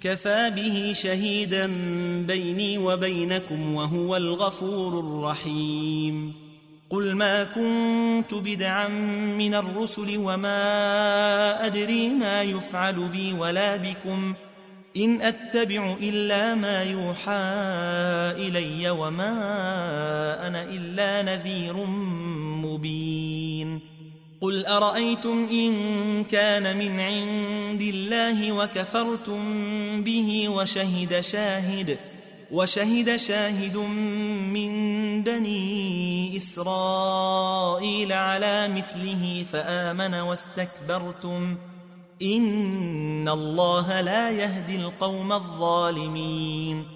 كفى به شهيدا بيني وبينكم وهو الغفور الرحيم قل ما كنت بدعا من الرسل وما أدري ما يفعل بي ولا بكم إن أتبع إلا ما يوحى إلي وما أنا إلا نذير مبين قل أرأيتم إن كان من عند الله وكفرتم به وشهد شاهد وشهد شاهد من بني إسرائيل على مثله فآمن واستكبرتم إن الله لا يهدي القوم الظالمين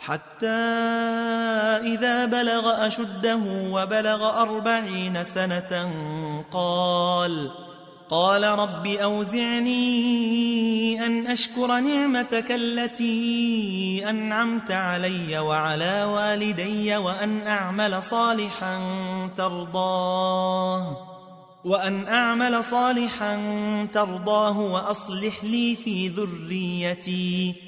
حتى إذا بلغ أشده وبلغ أربعين سنة قال قال رب أوزعني أن أشكر نعمتك التي أنعمت علي وعلى والدي وأن أعمل صالحا ترضاه وأن أعمل صالحا ترضاه وأصلح لي في ذريتي.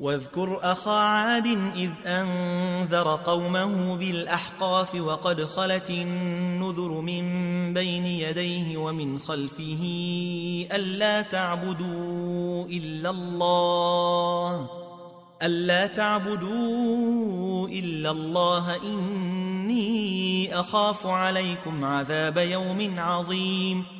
واذكر أخا عاد إذ أنذر قومه بالأحقاف وقد خلت النذر من بين يديه ومن خلفه ألا تعبدوا إلا الله ألا تعبدوا إلا الله إني أخاف عليكم عذاب يوم عظيم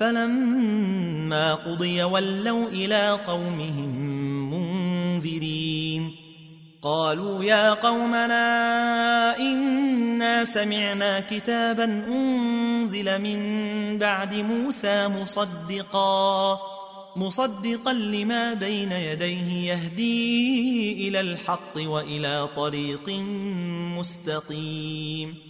فلما قضي ولوا إلى قومهم منذرين. قالوا يا قومنا إنا سمعنا كتابا أنزل من بعد موسى مصدقا مصدقا لما بين يديه يهدي إلى الحق وإلى طريق مستقيم.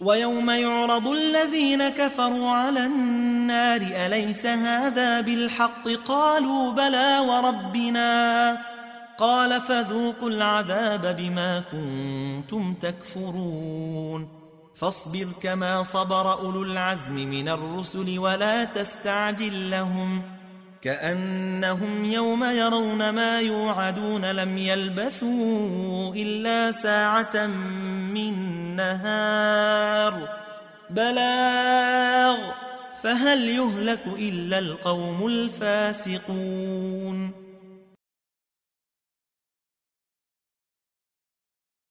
ويوم يعرض الذين كفروا على النار أليس هذا بالحق؟ قالوا بلى وربنا. قال فذوقوا العذاب بما كنتم تكفرون. فاصبر كما صبر أولو العزم من الرسل ولا تستعجل لهم. كأنهم يوم يرون ما يوعدون لم يلبثوا إلا ساعة من نهار بلاغ. فهل يهلك إلا القوم الفاسقون؟